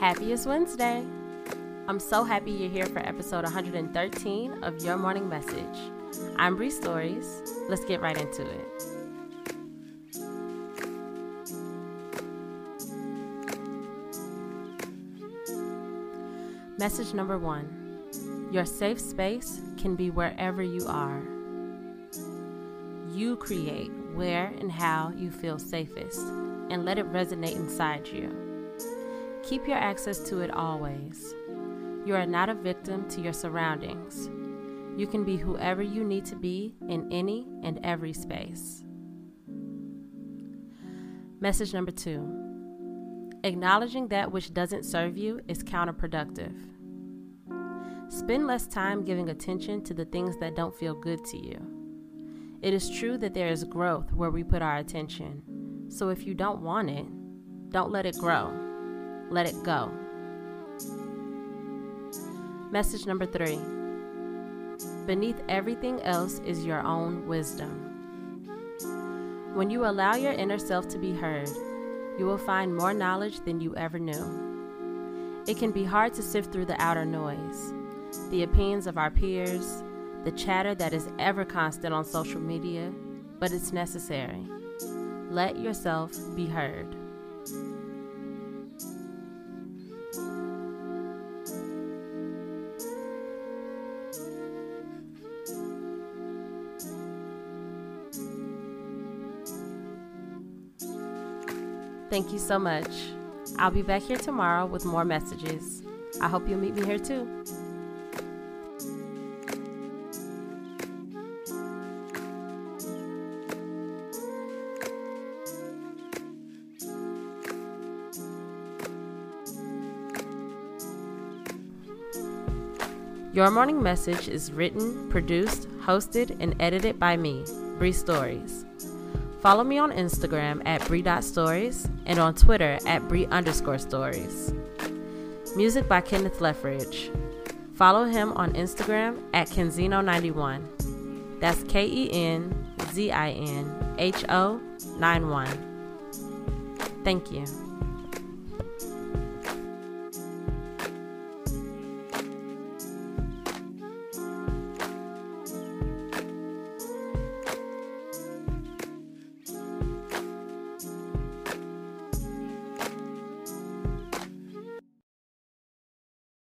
Happiest Wednesday! I'm so happy you're here for episode 113 of Your Morning Message. I'm Bree Stories. Let's get right into it. Message number one Your safe space can be wherever you are. You create where and how you feel safest and let it resonate inside you. Keep your access to it always. You are not a victim to your surroundings. You can be whoever you need to be in any and every space. Message number two Acknowledging that which doesn't serve you is counterproductive. Spend less time giving attention to the things that don't feel good to you. It is true that there is growth where we put our attention. So if you don't want it, don't let it grow let it go. Message number three Beneath everything else is your own wisdom. When you allow your inner self to be heard, you will find more knowledge than you ever knew. It can be hard to sift through the outer noise, the opinions of our peers, the chatter that is ever constant on social media, but it's necessary. Let yourself be heard. Thank you so much. I'll be back here tomorrow with more messages. I hope you'll meet me here too. Your Morning Message is written, produced, hosted, and edited by me, Bree Stories. Follow me on Instagram at Bree.stories and on Twitter at Bree underscore stories. Music by Kenneth Leffridge. Follow him on Instagram at Kenzinho91. That's K E N Z I N H O 91. Thank you.